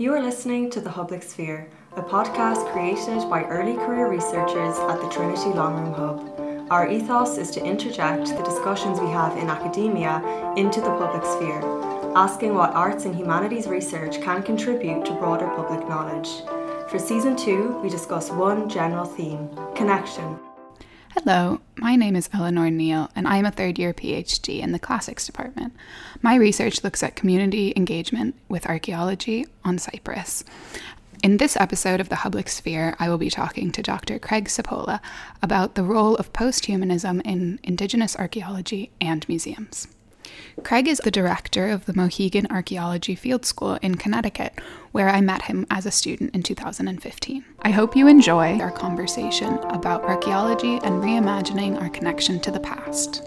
You are listening to The Public Sphere, a podcast created by early career researchers at the Trinity Long Room Hub. Our ethos is to interject the discussions we have in academia into the public sphere, asking what arts and humanities research can contribute to broader public knowledge. For season two, we discuss one general theme connection. Hello, my name is Eleanor Neil, and I am a third year PhD in the Classics Department. My research looks at community engagement with archaeology on Cyprus. In this episode of the Public Sphere, I will be talking to Dr. Craig Cipolla about the role of posthumanism in Indigenous archaeology and museums. Craig is the director of the Mohegan Archaeology Field School in Connecticut, where I met him as a student in 2015. I hope you enjoy our conversation about archaeology and reimagining our connection to the past.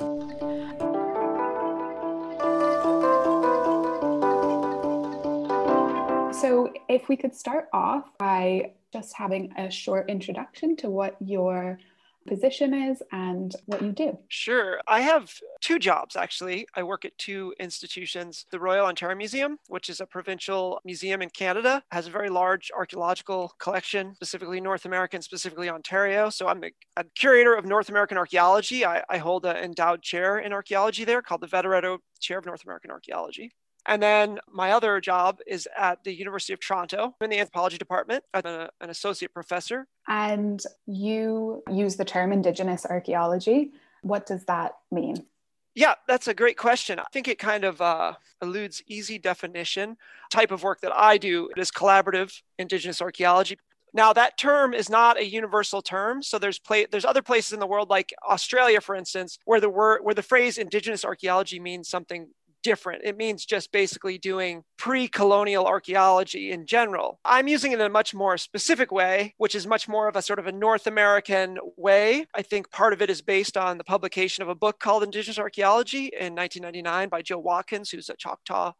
So, if we could start off by just having a short introduction to what your position is and what you do. Sure. I have two jobs actually. I work at two institutions. The Royal Ontario Museum, which is a provincial museum in Canada, has a very large archaeological collection, specifically North American, specifically Ontario. So I'm a, a curator of North American archaeology. I, I hold an endowed chair in archaeology there called the Vederetto Chair of North American Archaeology. And then my other job is at the University of Toronto in the anthropology department. I'm a, an associate professor. And you use the term Indigenous archaeology. What does that mean? Yeah, that's a great question. I think it kind of uh, eludes easy definition. Type of work that I do is collaborative Indigenous archaeology. Now that term is not a universal term. So there's play, there's other places in the world, like Australia, for instance, where the word where the phrase Indigenous archaeology means something different. It means just basically doing pre colonial archaeology in general. I'm using it in a much more specific way, which is much more of a sort of a North American way. I think part of it is based on the publication of a book called Indigenous Archaeology in 1999 by Joe Watkins, who's a Choctaw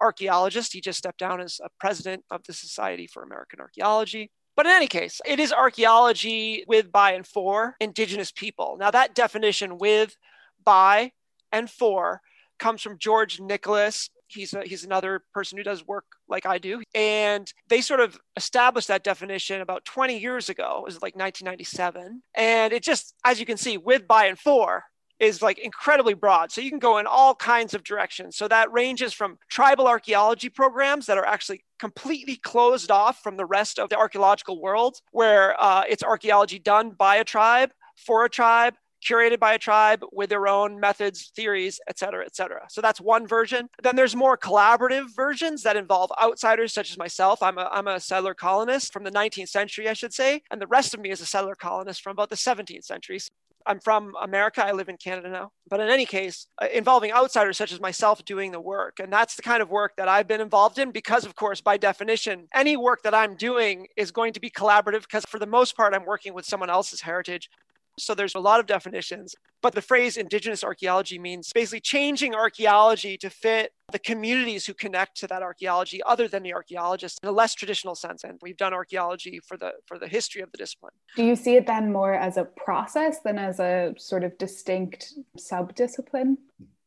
archaeologist. He just stepped down as a president of the Society for American Archaeology. But in any case, it is archaeology with, by, and for Indigenous people. Now, that definition with, by, and for comes from George Nicholas. He's a, he's another person who does work like I do, and they sort of established that definition about 20 years ago. It was like 1997, and it just, as you can see, with, by, and for is like incredibly broad. So you can go in all kinds of directions. So that ranges from tribal archaeology programs that are actually completely closed off from the rest of the archaeological world, where uh, it's archaeology done by a tribe for a tribe curated by a tribe with their own methods, theories, et cetera, et cetera. So that's one version. Then there's more collaborative versions that involve outsiders such as myself. I'm a, I'm a settler colonist from the 19th century, I should say, and the rest of me is a settler colonist from about the 17th century. I'm from America. I live in Canada now. But in any case, uh, involving outsiders such as myself doing the work. And that's the kind of work that I've been involved in because, of course, by definition, any work that I'm doing is going to be collaborative because, for the most part, I'm working with someone else's heritage. So there's a lot of definitions, but the phrase indigenous archaeology means basically changing archaeology to fit the communities who connect to that archaeology other than the archaeologists in a less traditional sense. And we've done archaeology for the for the history of the discipline. Do you see it then more as a process than as a sort of distinct sub-discipline?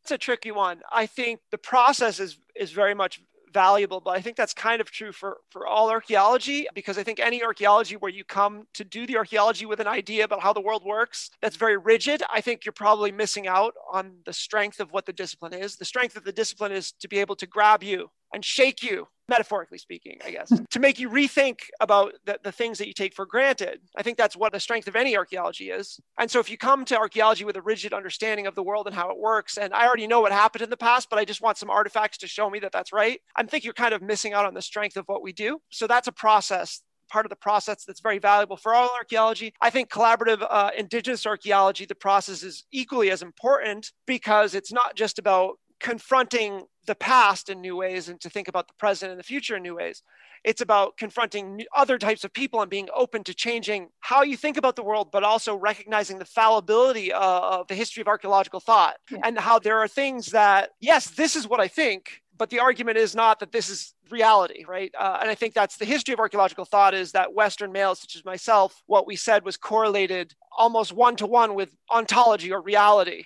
It's a tricky one. I think the process is is very much valuable but i think that's kind of true for for all archaeology because i think any archaeology where you come to do the archaeology with an idea about how the world works that's very rigid i think you're probably missing out on the strength of what the discipline is. The strength of the discipline is to be able to grab you and shake you metaphorically speaking, I guess, to make you rethink about the, the things that you take for granted. I think that's what the strength of any archaeology is. And so if you come to archaeology with a rigid understanding of the world and how it works, and I already know what happened in the past, but I just want some artifacts to show me that that's right, I think you're kind of missing out on the strength of what we do. So that's a process part of the process that's very valuable for all archaeology. I think collaborative uh, indigenous archaeology, the process is equally as important because it's not just about confronting the past in new ways and to think about the present and the future in new ways. It's about confronting other types of people and being open to changing how you think about the world, but also recognizing the fallibility of the history of archaeological thought yeah. and how there are things that, yes, this is what I think, but the argument is not that this is reality, right? Uh, and I think that's the history of archaeological thought is that Western males, such as myself, what we said was correlated almost one to one with ontology or reality,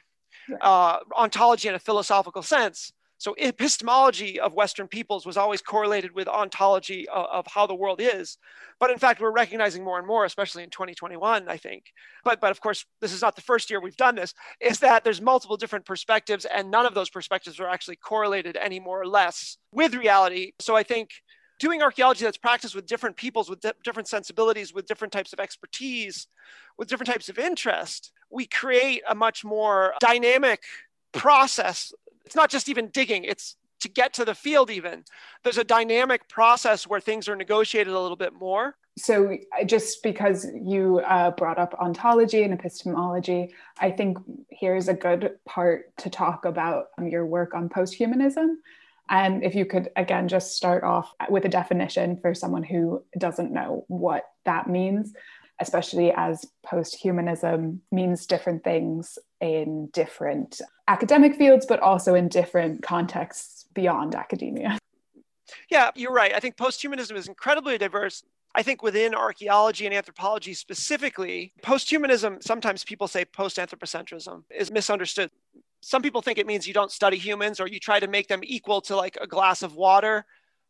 uh, ontology in a philosophical sense. So epistemology of Western peoples was always correlated with ontology of, of, how the world is. But in fact, we're recognizing more and more, especially in 2021, I think. But, but of course, this is not the first year we've done this, is that there's multiple different perspectives and none of those perspectives are actually correlated any more or less with reality. So I think doing archaeology that's practiced with different peoples, with di- different sensibilities, with different types of expertise, with different types of interest, we create a much more dynamic process. It's not just even digging, it's to get to the field, even. There's a dynamic process where things are negotiated a little bit more. So, just because you uh, brought up ontology and epistemology, I think here's a good part to talk about um, your work on posthumanism. And if you could, again, just start off with a definition for someone who doesn't know what that means, especially as posthumanism means different things in different academic fields, but also in different contexts beyond academia. Yeah, you're right. I think posthumanism is incredibly diverse. I think within archaeology and anthropology specifically, posthumanism, sometimes people say post anthropocentrism, is misunderstood some people think it means you don't study humans or you try to make them equal to like a glass of water.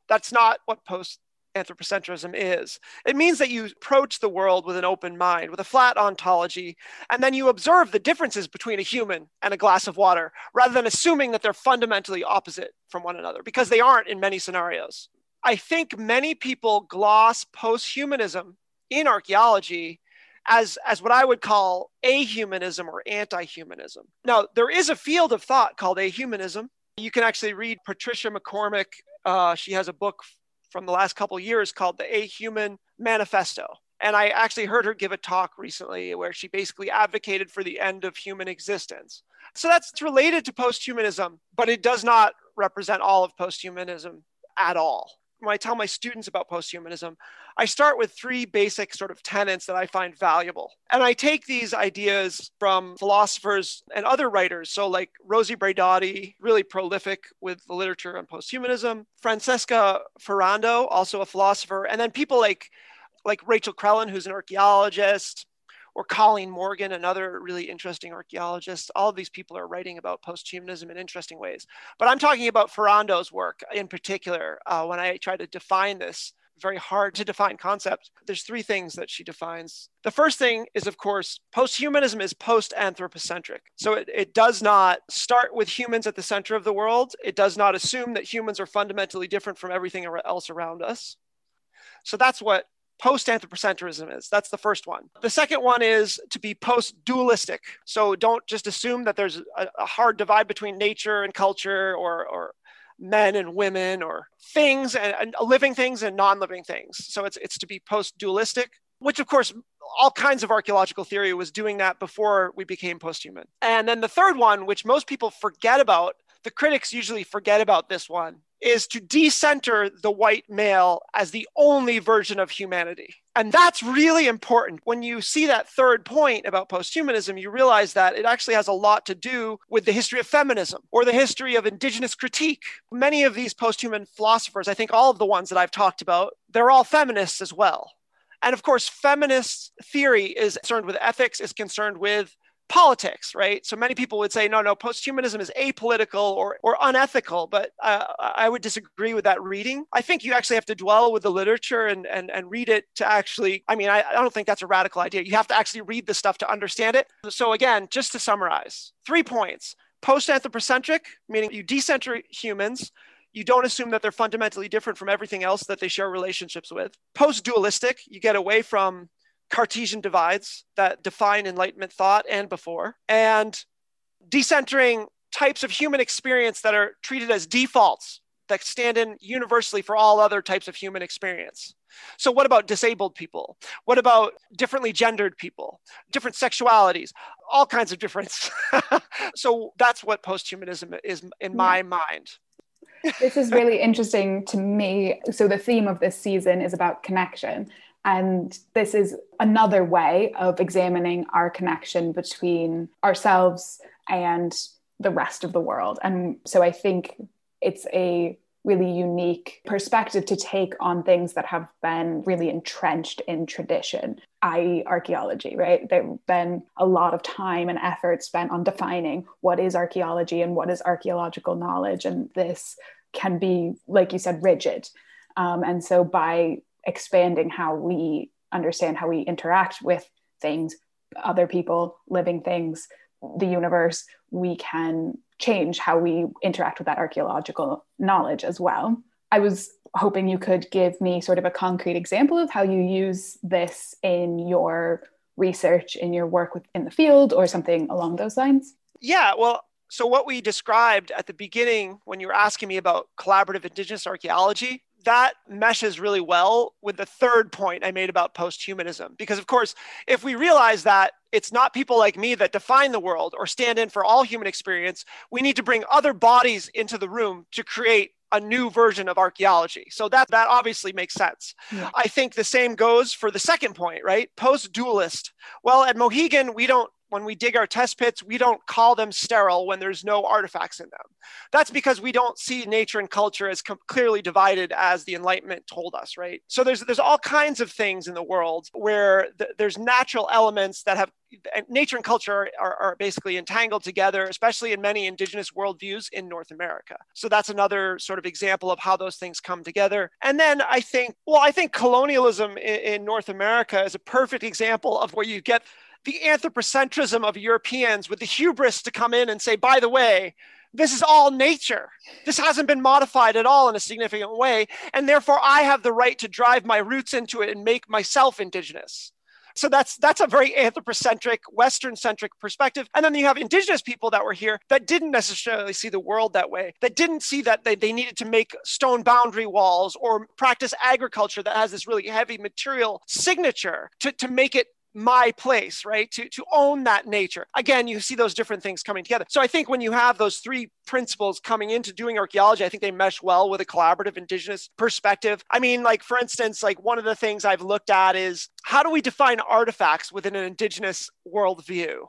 That's not what post anthropocentrism is. It means that you approach the world with an open mind, with a flat ontology, and then you observe the differences between a human and a glass of water, rather than assuming that they're fundamentally opposite from one another, because they aren't in many scenarios. I think many people gloss post-humanism in archaeology as, as what I would call ahumanism or anti humanism. Now, there is a field of thought called ahumanism. You can actually read Patricia MacCormack. Uh, she has a book from the last couple years called the Ahuman Manifesto. And I actually heard her give a talk recently where she basically advocated for the end of human existence. So that's related to posthumanism, but it does not represent all of posthumanism at all when I tell my students about posthumanism, I start with three basic sort of tenets that I find valuable. And I take these ideas from philosophers and other writers. So, like Rosi Braidotti, really prolific with the literature on posthumanism, Francesca Ferrando, also a philosopher, and then people like like Rachel Crellin, who's an archaeologist, or Colleen Morgan, another really interesting archaeologist. All of these people are writing about posthumanism in interesting ways. But I'm talking about Ferrando's work in particular uh, when I try to define this very hard to define concept. There's three things that she defines. The first thing is, of course, posthumanism is post anthropocentric. So it, it does not start with humans at the center of the world. It does not assume that humans are fundamentally different from everything else around us. So that's what post anthropocentrism is. That's the first one. The second one is to be post dualistic. So don't just assume that there's a, a, hard divide between nature and culture or, or men and women or things and, and living things and non living things. So it's, it's to be post dualistic, which of course all kinds of archaeological theory was doing that before we became post-human. And then the third one, which most people forget about, the critics usually forget about this one, is to decenter the white male as the only version of humanity. And that's really important. When you see that third point about posthumanism, you realize that it actually has a lot to do with the history of feminism or the history of indigenous critique. Many of these posthuman philosophers, I think all of the ones that I've talked about, they're all feminists as well. And of course, feminist theory is concerned with ethics, is concerned with politics, right? So many people would say, no, no, posthumanism is apolitical or, or unethical, but uh, I would disagree with that reading. I think you actually have to dwell with the literature and, and, and read it to actually, I mean, I, I don't think that's a radical idea. You have to actually read the stuff to understand it. So again, just to summarize, three points. Post-anthropocentric, meaning you decenter humans, you don't assume that they're fundamentally different from everything else that they share relationships with. Post dualistic, you get away from Cartesian divides that define Enlightenment thought and before, and decentering types of human experience that are treated as defaults that stand in universally for all other types of human experience. So, what about disabled people? What about differently gendered people, different sexualities, all kinds of difference? so, that's what posthumanism is in my mind. this is really interesting to me. So, the theme of this season is about connection. And this is another way of examining our connection between ourselves and the rest of the world. And so I think it's a really unique perspective to take on things that have been really entrenched in tradition. i.e., archaeology, right? There's been a lot of time and effort spent on defining what is archaeology and what is archaeological knowledge. And this can be, like you said, rigid. Um, and so by expanding how we understand how we interact with things, other people, living things, the universe, we can change how we interact with that archaeological knowledge as well. I was hoping you could give me sort of a concrete example of how you use this in your research, in your work in the field, or something along those lines. Yeah, well, so what we described at the beginning when you were asking me about collaborative indigenous archaeology, that meshes really well with the third point I made about posthumanism. Because, of course, if we realize that it's not people like me that define the world or stand in for all human experience, we need to bring other bodies into the room to create a new version of archaeology. So that that obviously makes sense. Yeah. I think the same goes for the second point, right? Post dualist. Well, at Mohegan, we don't when we dig our test pits, we don't call them sterile when there's no artifacts in them. That's because we don't see nature and culture as com- clearly divided as the Enlightenment told us, right? So there's there's all kinds of things in the world where th- there's natural elements that have nature and culture are, are, basically entangled together, especially in many indigenous worldviews in North America. So that's another sort of example of how those things come together. And then I think, well, I think colonialism in, in North America is a perfect example of where you get the anthropocentrism of Europeans with the hubris to come in and say, by the way, this is all nature. This hasn't been modified at all in a significant way. And therefore, I have the right to drive my roots into it and make myself indigenous. So that's that's a very anthropocentric, Western-centric perspective. And then you have indigenous people that were here that didn't necessarily see the world that way, that didn't see that they, they needed to make stone boundary walls or practice agriculture that has this really heavy material signature to, to make it my place, right? To, to own that nature. Again, you see those different things coming together. So I think when you have those three principles coming into doing archaeology, I think they mesh well with a collaborative indigenous perspective. I mean, like for instance, like one of the things I've looked at is how do we define artifacts within an indigenous worldview?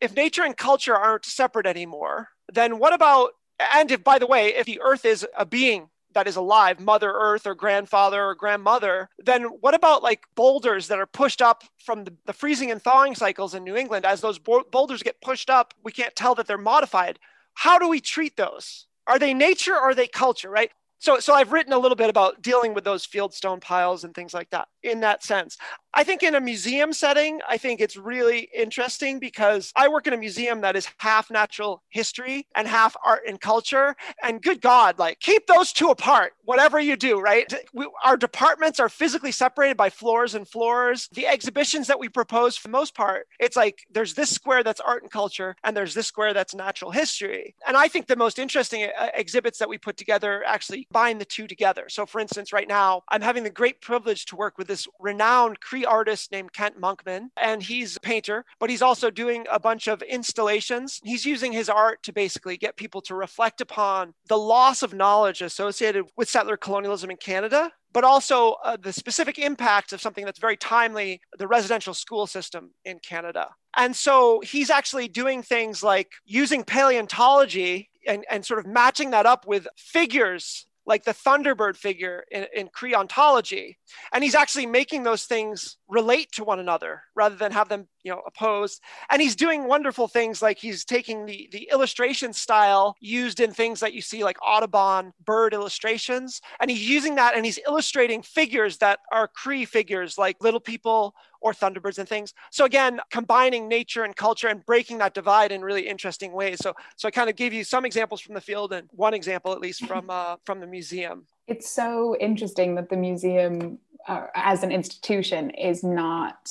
If nature and culture aren't separate anymore, then what about and if by the way if the earth is a being that is alive, Mother Earth or grandfather or grandmother, then what about like boulders that are pushed up from the, the freezing and thawing cycles in New England? As those boulders get pushed up, we can't tell that they're modified. How do we treat those? Are they nature or are they culture, right? So, so I've written a little bit about dealing with those fieldstone piles and things like that in that sense. I think in a museum setting, I think it's really interesting because I work in a museum that is half natural history and half art and culture. And good God, like keep those two apart, whatever you do, right? We, our departments are physically separated by floors and floors. The exhibitions that we propose, for the most part, it's like there's this square that's art and culture, and there's this square that's natural history. And I think the most interesting uh, exhibits that we put together actually bind the two together. So, for instance, right now, I'm having the great privilege to work with this renowned Cree artist named Kent Monkman, and he's a painter, but he's also doing a bunch of installations. He's using his art to basically get people to reflect upon the loss of knowledge associated with settler colonialism in Canada but also uh, the specific impacts of something that's very timely the residential school system in Canada. And so he's actually doing things like using paleontology and, and sort of matching that up with figures like the Thunderbird figure in, in Cree ontology. And he's actually making those things relate to one another rather than have them, you know, opposed. And he's doing wonderful things like he's taking the, the illustration style used in things that you see like Audubon bird illustrations. And he's using that and he's illustrating figures that are Cree figures like little people or thunderbirds and things. So again, combining nature and culture and breaking that divide in really interesting ways. So so I kind of gave you some examples from the field and one example at least from uh, from the museum. It's so interesting that the museum, uh, as an institution, is not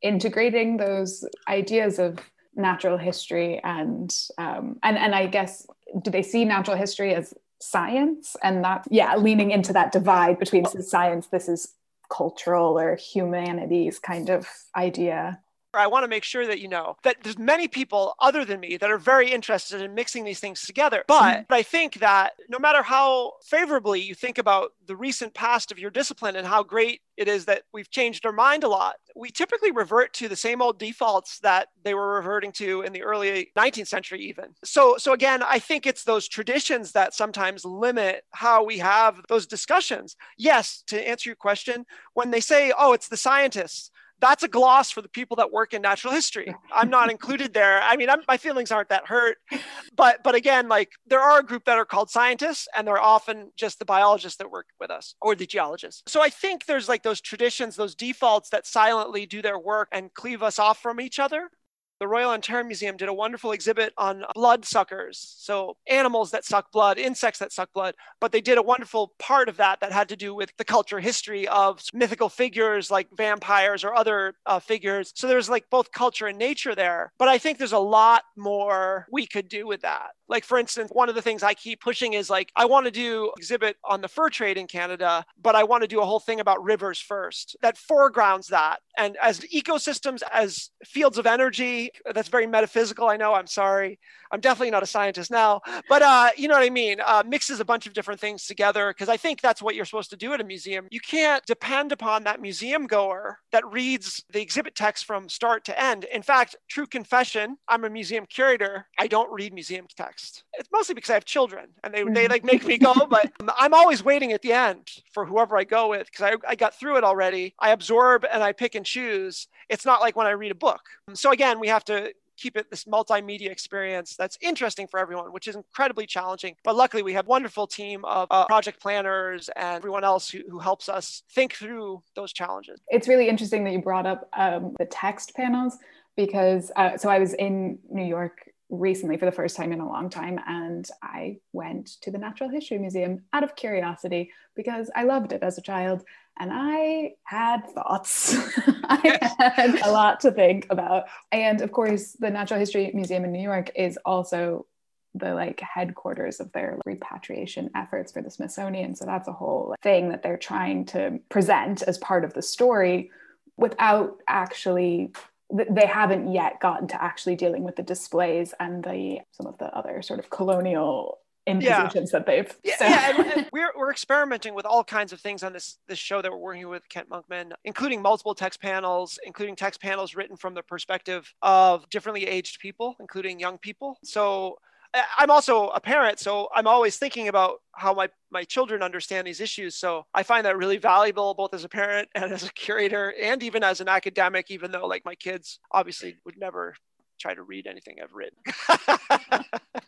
integrating those ideas of natural history and um, and and I guess do they see natural history as science and that yeah leaning into that divide between science this is cultural or humanities kind of idea. I want to make sure that you know that there's many people other than me that are very interested in mixing these things together. But mm-hmm. I think that no matter how favorably you think about the recent past of your discipline and how great it is that we've changed our mind a lot, we typically revert to the same old defaults that they were reverting to in the early 19th century even. So so again, I think it's those traditions that sometimes limit how we have those discussions. Yes, to answer your question, when they say, "Oh, it's the scientists," that's a gloss for the people that work in natural history. I'm not included there. I mean, I'm, my feelings aren't that hurt, but but again, like there are a group that are called scientists, and they're often just the biologists that work with us or the geologists. So I think there's like those traditions, those defaults that silently do their work and cleave us off from each other the Royal Ontario Museum did a wonderful exhibit on blood suckers. So, animals that suck blood, insects that suck blood. But they did a wonderful part of that that had to do with the culture history of mythical figures like vampires or other uh, figures. So, there's like both culture and nature there. But I think there's a lot more we could do with that. Like, for instance, one of the things I keep pushing is like, I want to do exhibit on the fur trade in Canada, but I want to do a whole thing about rivers first that foregrounds that. And as ecosystems, as fields of energy, that's very metaphysical. I know, I'm sorry. I'm definitely not a scientist now, but uh, you know what I mean? Uh, mixes a bunch of different things together because I think that's what you're supposed to do at a museum. You can't depend upon that museum goer that reads the exhibit text from start to end. In fact, true confession, I'm a museum curator. I don't read museum text next. It's mostly because I have children and they, they mm-hmm. like make me go, but I'm always waiting at the end for whoever I go with because I, I got through it already. I absorb and I pick and choose. It's not like when I read a book. So again, we have to keep it this multimedia experience that's interesting for everyone, which is incredibly challenging. But luckily, we have a wonderful team of uh, project planners and everyone else who, who, helps us think through those challenges. It's really interesting that you brought up um, the text panels because uh, so I was in New York recently for the first time in a long time and I went to the Natural History Museum out of curiosity because I loved it as a child and I had thoughts. I had a lot to think about. And of course, the Natural History Museum in New York is also the like headquarters of their repatriation efforts for the Smithsonian. So that's a whole thing that they're trying to present as part of the story without actually they haven't yet gotten to actually dealing with the displays and the some of the other sort of colonial impositions yeah. that they've yeah, so. yeah and, and we're, we're experimenting with all kinds of things on this this show that we're working with kent monkman including multiple text panels including text panels written from the perspective of differently aged people including young people so I'm also a parent, so I'm always thinking about how my, my children understand these issues. So I find that really valuable, both as a parent and as a curator, and even as an academic, even though like my kids obviously would never try to read anything I've written.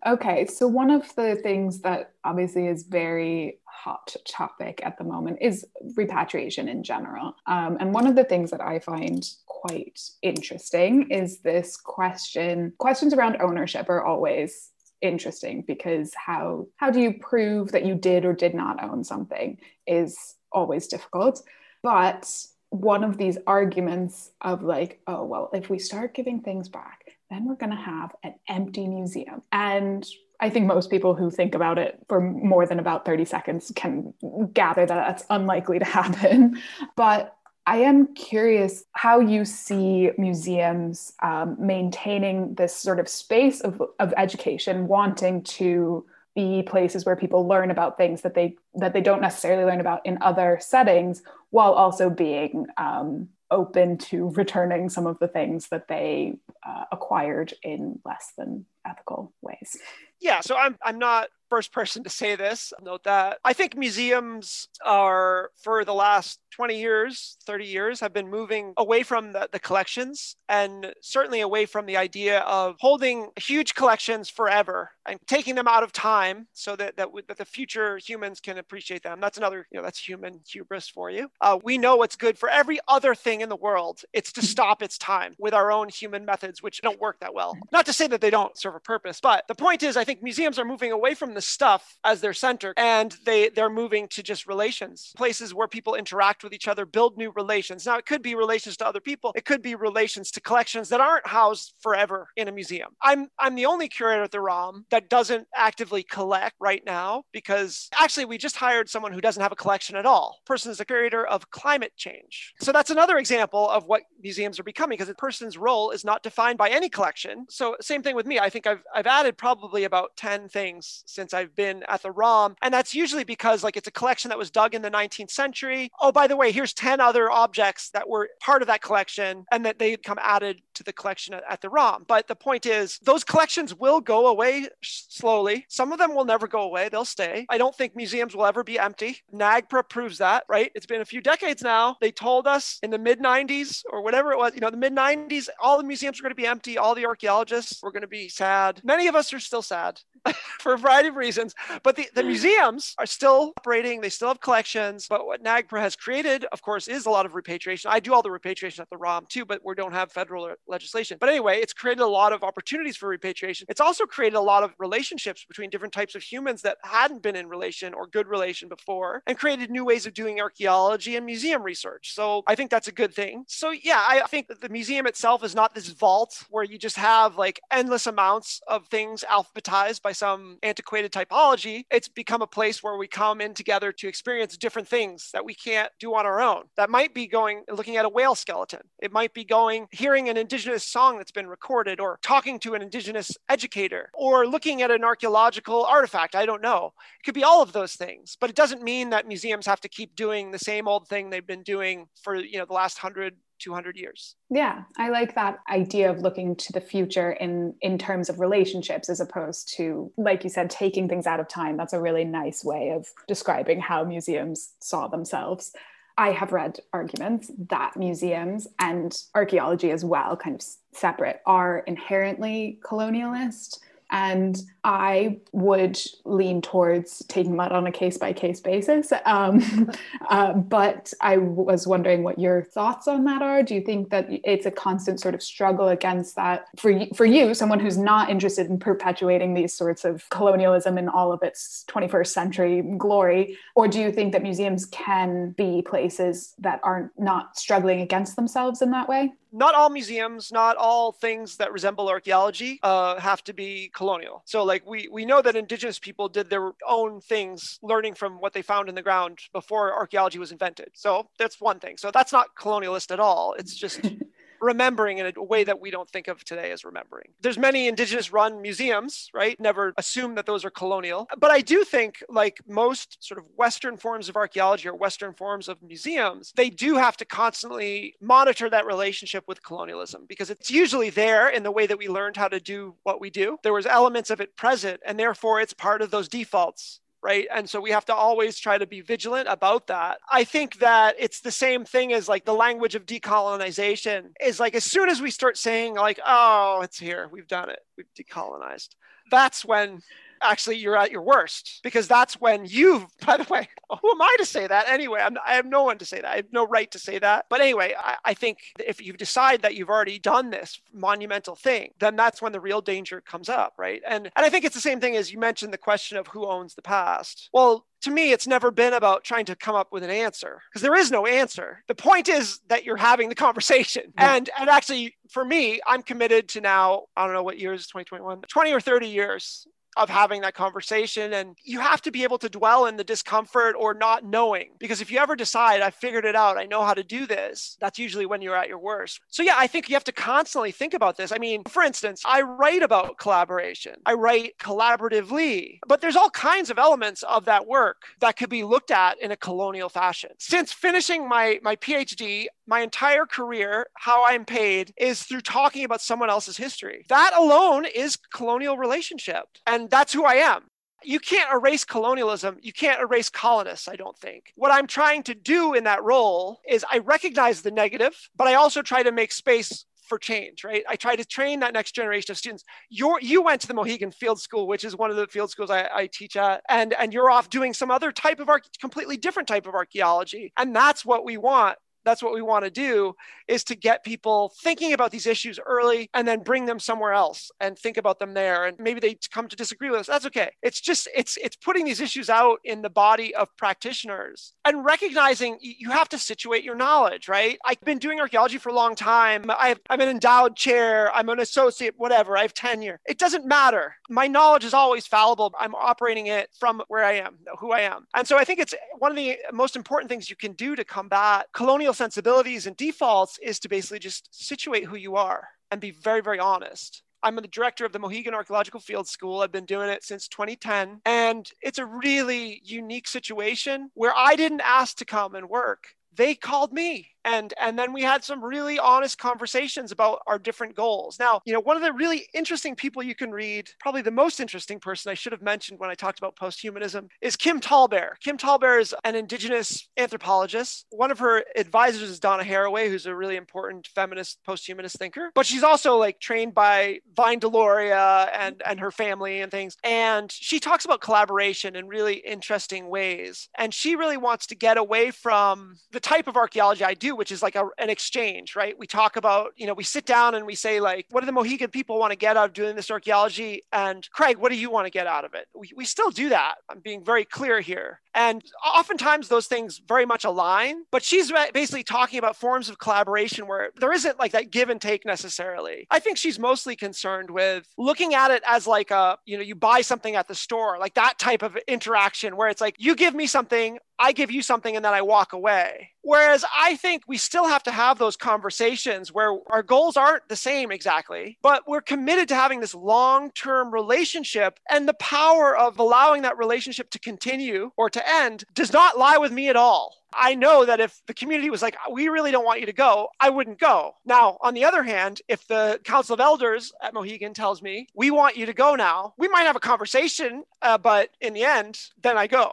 okay, so one of the things that obviously is very hot topic at the moment is repatriation in general. Um, and one of the things that I find quite interesting is this question questions around ownership are always interesting because how how do you prove that you did or did not own something is always difficult but one of these arguments of like oh well if we start giving things back then we're going to have an empty museum and I think most people who think about it for more than about 30 seconds can gather that that's unlikely to happen. But I am curious how you see museums um, maintaining this sort of space of, of education, wanting to be places where people learn about things that they that they don't necessarily learn about in other settings, while also being um, open to returning some of the things that they uh, acquired in less than ethical ways. Yeah, so I'm I'm not first person to say this. Note that I think museums are for the last 20 years, 30 years, have been moving away from the, the collections and certainly away from the idea of holding huge collections forever and taking them out of time so that, that, that the future humans can appreciate them. That's another, you know, that's human hubris for you. Uh, we know what's good for every other thing in the world. It's to stop its time with our own human methods, which don't work that well. Not to say that they don't serve a purpose, but the point is, I think museums are moving away from the stuff as their center and they, they're moving to just relations, places where people interact with each other, build new relations. Now, it could be relations to other people, it could be relations to collections that aren't housed forever in a museum. I'm, I'm the only curator at the ROM that doesn't actively collect right now because actually, we just hired someone who doesn't have a collection at all. Person is a curator of climate change. So that's another example of what museums are becoming because a person's role is not defined by any collection. So, same thing with me. I think I've, I've added probably about about 10 things since I've been at the ROM. And that's usually because like it's a collection that was dug in the 19th century. Oh, by the way, here's 10 other objects that were part of that collection and that they come added to the collection at, the ROM. But the point is, those collections will go away slowly. Some of them will never go away, they'll stay. I don't think museums will ever be empty. NAGPRA proves that, right? It's been a few decades now. They told us in the mid 90s or whatever it was, you know, the mid 90s, all the museums were going to be empty, all the archaeologists were going to be sad. Many of us are still sad bad. for a variety of reasons, but the, the hmm. museums are still operating, they still have collections. But what NAGPRA has created, of course, is a lot of repatriation. I do all the repatriation at the ROM too, but we don't have federal legislation. But anyway, it's created a lot of opportunities for repatriation. It's also created a lot of relationships between different types of humans that hadn't been in relation or good relation before and created new ways of doing archaeology and museum research. So I think that's a good thing. So yeah, I think that the museum itself is not this vault where you just have like endless amounts of things alphabetized by some antiquated typology. It's become a place where we come in together to experience different things that we can't do on our own. That might be going looking at a whale skeleton. It might be going hearing an indigenous song that's been recorded or talking to an indigenous educator or looking at an archaeological artifact. I don't know. It could be all of those things, but it doesn't mean that museums have to keep doing the same old thing they've been doing for, you know, the last 100 200 years. Yeah, I like that idea of looking to the future in in terms of relationships as opposed to like you said taking things out of time. That's a really nice way of describing how museums saw themselves. I have read arguments that museums and archaeology as well, kind of separate, are inherently colonialist and I would lean towards taking that on a case by case basis. Um, uh, but I was wondering what your thoughts on that are. Do you think that it's a constant sort of struggle against that for you, for you, someone who's not interested in perpetuating these sorts of colonialism in all of its 21st century glory? Or do you think that museums can be places that are not struggling against themselves in that way? Not all museums, not all things that resemble archaeology uh, have to be colonial. So, like we we know that indigenous people did their own things, learning from what they found in the ground before archaeology was invented. So that's one thing. So that's not colonialist at all. It's just remembering in a way that we don't think of today as remembering. There's many indigenous run museums, right? Never assume that those are colonial. But I do think like most sort of western forms of archaeology or western forms of museums, they do have to constantly monitor that relationship with colonialism because it's usually there in the way that we learned how to do what we do. There was elements of it present and therefore it's part of those defaults right? And so we have to always try to be vigilant about that. I think that it's the same thing as like the language of decolonization is like as soon as we start saying like, oh, it's here, we've done it, we've decolonized. That's when actually you're at your worst because that's when you by the way who am i to say that anyway I'm, i have no one to say that i have no right to say that but anyway I, I think if you decide that you've already done this monumental thing then that's when the real danger comes up right and and i think it's the same thing as you mentioned the question of who owns the past well to me, it's never been about trying to come up with an answer because there is no answer. The point is that you're having the conversation. Yeah. And and actually, for me, I'm committed to now, I don't know what year is 2021, 20 or 30 years of having that conversation. And you have to be able to dwell in the discomfort or not knowing. Because if you ever decide, I figured it out, I know how to do this, that's usually when you're at your worst. So, yeah, I think you have to constantly think about this. I mean, for instance, I write about collaboration, I write collaboratively, but there's all kinds of elements of that work that could be looked at in a colonial fashion. Since finishing my, my PhD, my entire career, how I'm paid is through talking about someone else's history. That alone is colonial relationship. And that's who I am. You can't erase colonialism. You can't erase colonists, I don't think. What I'm trying to do in that role is I recognize the negative, but I also try to make space for change, right? I try to train that next generation of students. You're, you went to the Mohegan Field School, which is one of the field schools I, I teach at, and, and you're off doing some other type of, arch- completely different type of archaeology. And that's what we want that's what we want to do is to get people thinking about these issues early and then bring them somewhere else and think about them there. And maybe they come to disagree with us. That's okay. It's just it's it's putting these issues out in the body of practitioners and recognizing you have to situate your knowledge right? I've been doing archaeology for a long time. I am an endowed chair. I'm an associate whatever. I have tenure. It doesn't matter. My knowledge is always fallible. I'm operating it from where i am who i am. And so i think it's one of the most important things you can do to combat colonial sensibilities and defaults is to basically just situate who you are and be very, very honest I'm the director of the Mohegan Archaeological Field School. I've been doing it since 2010. And it's a really unique situation where I didn't ask to come and work. They called me and and then we had some really honest conversations about our different goals. Now you know one of the really interesting people you can read probably the most interesting person i should have mentioned when i talked about posthumanism is kim tallbear kim tallbear is an indigenous anthropologist. One of her advisors is donna haraway who's a really important feminist posthumanist thinker. But she's also like trained by vine deloria and and her family and things. And she talks about collaboration in really interesting ways. And she really wants to get away from the type of archaeology i do which is like a, an exchange, right? We talk about, you know, we sit down and we say, like, what do the Mohegan people want to get out of doing this archaeology? And Craig, what do you want to get out of it? We, we still do that. I'm being very clear here. And oftentimes those things very much align, but she's basically talking about forms of collaboration where there isn't like that give and take necessarily. I think she's mostly concerned with looking at it as like a, you know, you buy something at the store, like that type of interaction where it's like, you give me something, I give you something, and then I walk away. Whereas I think we still have to have those conversations where our goals aren't the same exactly, but we're committed to having this long term relationship. And the power of allowing that relationship to continue or to end does not lie with me at all. I know that if the community was like, we really don't want you to go, I wouldn't go. Now, on the other hand, if the Council of Elders at Mohegan tells me, we want you to go now, we might have a conversation, uh, but in the end, then I go.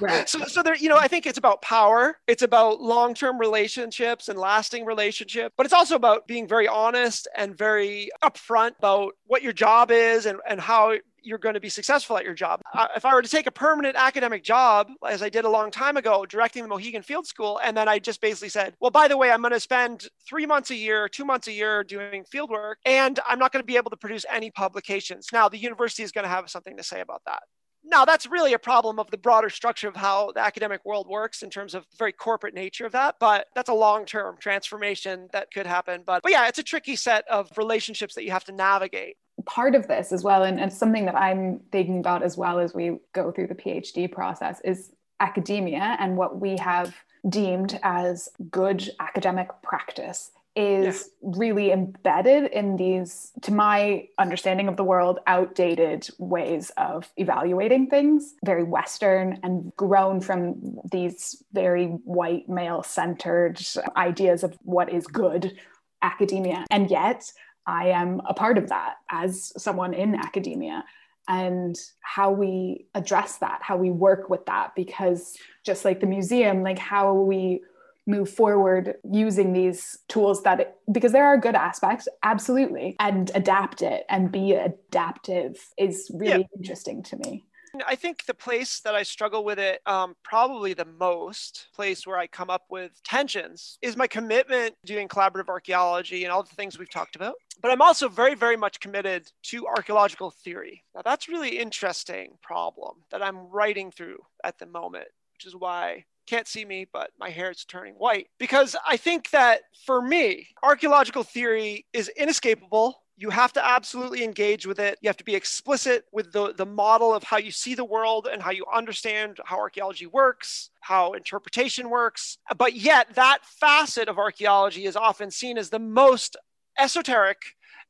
right. So, so there, you know, I think it's about power. It's about long term relationships and lasting relationships, but it's also about being very honest and very upfront about what your job is and, and how you're going to be successful at your job. If I were to take a permanent academic job, as I did a long time ago, directing the Mohegan Field School, and then I just basically said, well, by the way, I'm going to spend three months a year, two months a year doing field work, and I'm not going to be able to produce any publications. Now, the university is going to have something to say about that. Now, that's really a problem of the broader structure of how the academic world works in terms of the very corporate nature of that. But that's a long term transformation that could happen. But, but yeah, it's a tricky set of relationships that you have to navigate part of this as well, and, and something that I'm thinking about as well as we go through the PhD process is academia and what we have deemed as good academic practice is yeah. really embedded in these, to my understanding of the world, outdated ways of evaluating things, very Western and grown from these very white male centered ideas of what is good academia. And yet, I am a part of that as someone in academia and how we address that, how we work with that. Because just like the museum, like how we move forward using these tools that, it, because there are good aspects, absolutely, and adapt it and be adaptive is really yeah. interesting to me. I think the place that I struggle with it, um, probably the most place where I come up with tensions, is my commitment doing collaborative archaeology and all the things we've talked about. But I'm also very, very much committed to archaeological theory. Now, that's really interesting problem that I'm writing through at the moment, which is why can't see me, but my hair is turning white. Because I think that for me, archaeological theory is inescapable you have to absolutely engage with it. You have to be explicit with the, the model of how you see the world and how you understand how archaeology works, how interpretation works. But yet, that facet of archaeology is often seen as the most esoteric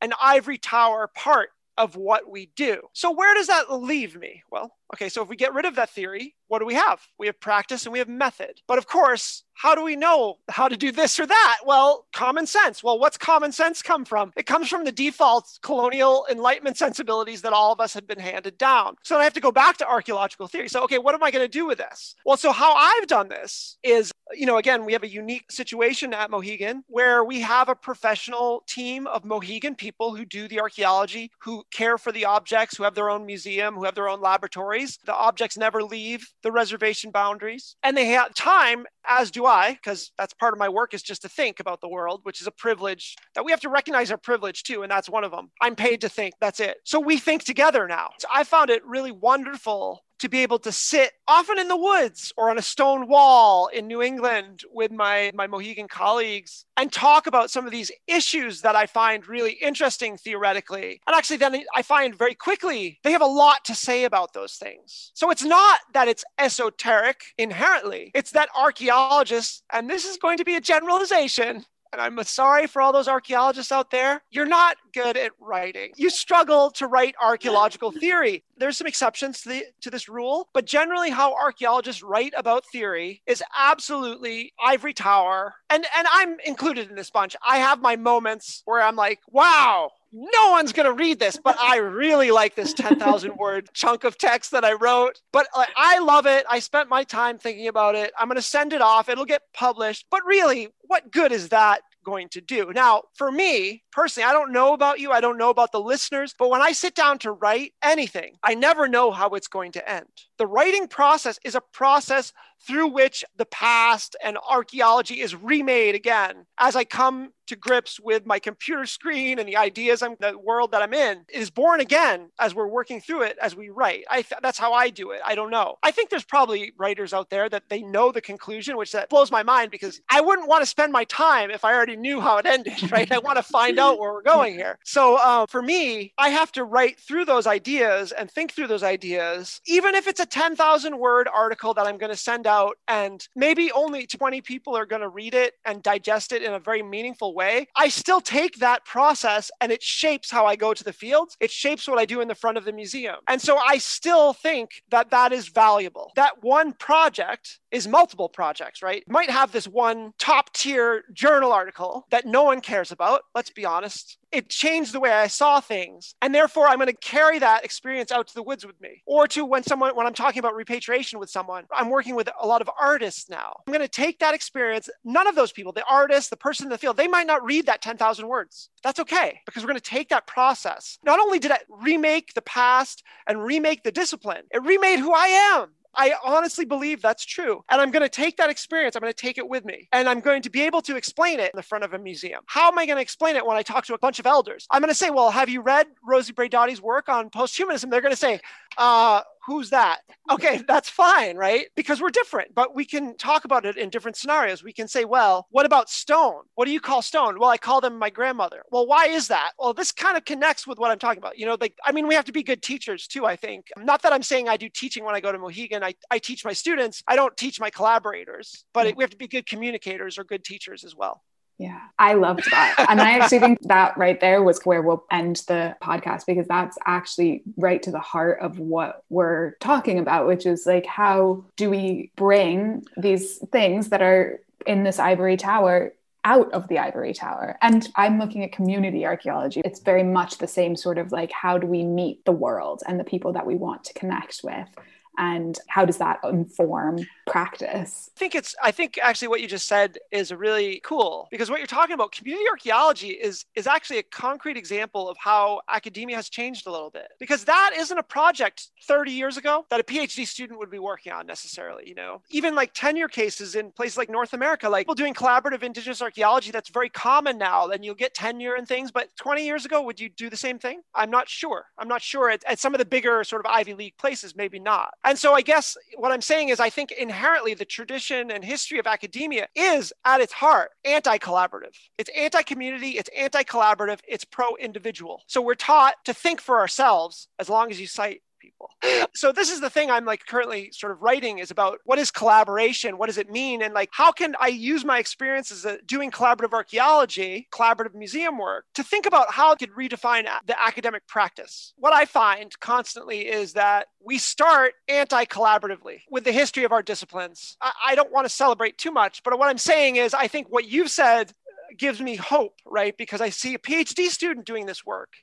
and ivory tower part of what we do. So, where does that leave me? Well, okay, so if we get rid of that theory, what do we have? We have practice and we have method. But of course, how do we know how to do this or that? Well, common sense. Well, what's common sense come from? It comes from the default colonial enlightenment sensibilities that all of us have been handed down. So I have to go back to archaeological theory. So, okay, what am I going to do with this? Well, so how I've done this is, you know, again, we have a unique situation at Mohegan where we have a professional team of Mohegan people who do the archaeology, who care for the objects, who have their own museum, who have their own laboratories. The objects never leave the reservation boundaries. And they have time, as do I, because that's part of my work is just to think about the world, which is a privilege that we have to recognize our privilege too. And that's one of them. I'm paid to think. That's it. So we think together now. So I found it really wonderful to be able to sit often in the woods or on a stone wall in New England with my, my Mohegan colleagues and talk about some of these issues that I find really interesting theoretically. And actually, then I find very quickly they have a lot to say about those things. So it's not that it's esoteric inherently, it's that archaeologists, and this is going to be a generalization, and I'm sorry for all those archaeologists out there, you're not good at writing. You struggle to write archaeological theory. There's some exceptions to, the, to this rule, but generally, how archaeologists write about theory is absolutely ivory tower. And, and I'm included in this bunch. I have my moments where I'm like, wow, no one's going to read this, but I really like this 10,000 word chunk of text that I wrote. But like, I love it. I spent my time thinking about it. I'm going to send it off. It'll get published. But really, what good is that going to do? Now, for me personally, I don't know about you. I don't know about the listeners. But when I sit down to write anything, I never know how it's going to end. The writing process is a process through which the past and archaeology is remade again as I come to grips with my computer screen and the ideas I'm the world that I'm in is born again as we're working through it as we write. I that's how I do it. I don't know. I think there's probably writers out there that they know the conclusion, which that blows my mind because I wouldn't want to spend my time if I already knew how it ended, right? I want to find out where we're going here. So uh, for me, I have to write through those ideas and think through those ideas, even if it's a 10,000 word article that I'm going to send out and maybe only 20 people are going to read it and digest it in a very meaningful way. I still take that process and it shapes how I go to the fields. It shapes what I do in the front of the museum. And so I still think that that is valuable. That one project is multiple projects, right? You might have this one top tier journal article that no one cares about. Let's be honest it changed the way I saw things. And therefore, I'm going to carry that experience out to the woods with me. Or to when someone, when I'm talking about repatriation with someone, I'm working with a lot of artists now. I'm going to take that experience. None of those people, the artist, the person in the field, they might not read that 10,000 words. That's okay because we're going to take that process. Not only did I remake the past and remake the discipline, it remade who I am. I honestly believe that's true. And I'm going to take that experience, I'm going to take it with me, and I'm going to be able to explain it in the front of a museum. How am I going to explain it when I talk to a bunch of elders? I'm going to say, Well, have you read Rosi Braidotti's work on posthumanism? They're going to say, uh, who's that? Okay, that's fine, right? Because we're different, but we can talk about it in different scenarios. We can say, well, what about stone? What do you call stone? Well, I call them my grandmother. Well, why is that? Well, this kind of connects with what I'm talking about. You know, like, I mean, we have to be good teachers too, I think. Not that I'm saying I do teaching when I go to Mohegan, I, I teach my students, I don't teach my collaborators, but mm. we have to be good communicators or good teachers as well. Yeah, I loved that. and I actually think that right there was where we'll end the podcast because that's actually right to the heart of what we're talking about, which is like, how do we bring these things that are in this ivory tower out of the ivory tower. And I'm looking at community archaeology. It's very much the same sort of like how do we meet the world and the people that we want to connect with and how does that inform practice? I think it's i think actually what you just said is really cool because what you're talking about community archaeology is is actually a concrete example of how academia has changed a little bit because that isn't a project 30 years ago that a phd student would be working on necessarily you know? Even like tenure cases in places like north america like people doing collaborative indigenous archaeology that's very common now and you'll get tenure and things but 20 years ago would you do the same thing? I'm not sure. I'm not sure at, at some of the bigger sort of ivy league places maybe not and so I guess what I'm saying is I think inherently the tradition and history of academia is at its heart anti collaborative. It's anti community, it's anti collaborative, it's pro individual. So we're taught to think for ourselves as long as you cite people. So this is the thing I'm like currently sort of writing is about what is collaboration? What does it mean? And like, how can I use my experiences doing collaborative archaeology, collaborative museum work to think about how I could redefine the academic practice? What I find constantly is that we start anti-collaboratively with the history of our disciplines. I, I don't want to celebrate too much, but what I'm saying is I think what you've said gives me hope, right? Because I see a PhD student doing this work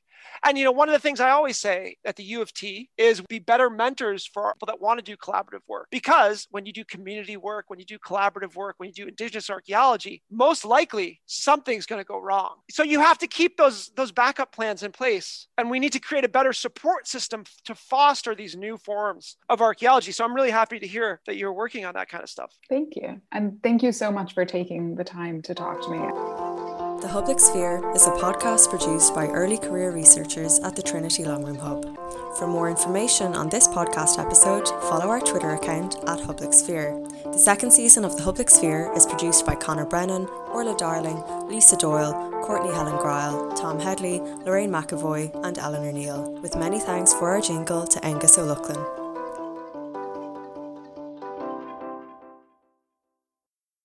and you know, one of the things I always say at the U of T is be better mentors for people that want to do collaborative work. Because when you do community work, when you do collaborative work, when you do indigenous archaeology, most likely something's going to go wrong. So you have to keep those those backup plans in place. And we need to create a better support system to foster these new forms of archaeology. So I'm really happy to hear that you're working on that kind of stuff. Thank you. And thank you so much for taking the time to talk to me. The Hublic Sphere is a podcast produced by early career researchers at the Trinity Long Room Hub. For more information on this podcast episode, follow our Twitter account at Hublic Sphere. The second season of The Hublic Sphere is produced by Connor Brennan, Orla Darling, Lisa Doyle, Courtney Helen Gryle, Tom Headley, Lorraine McAvoy, and Eleanor Neil, with many thanks for our jingle to Angus O'Loughlin.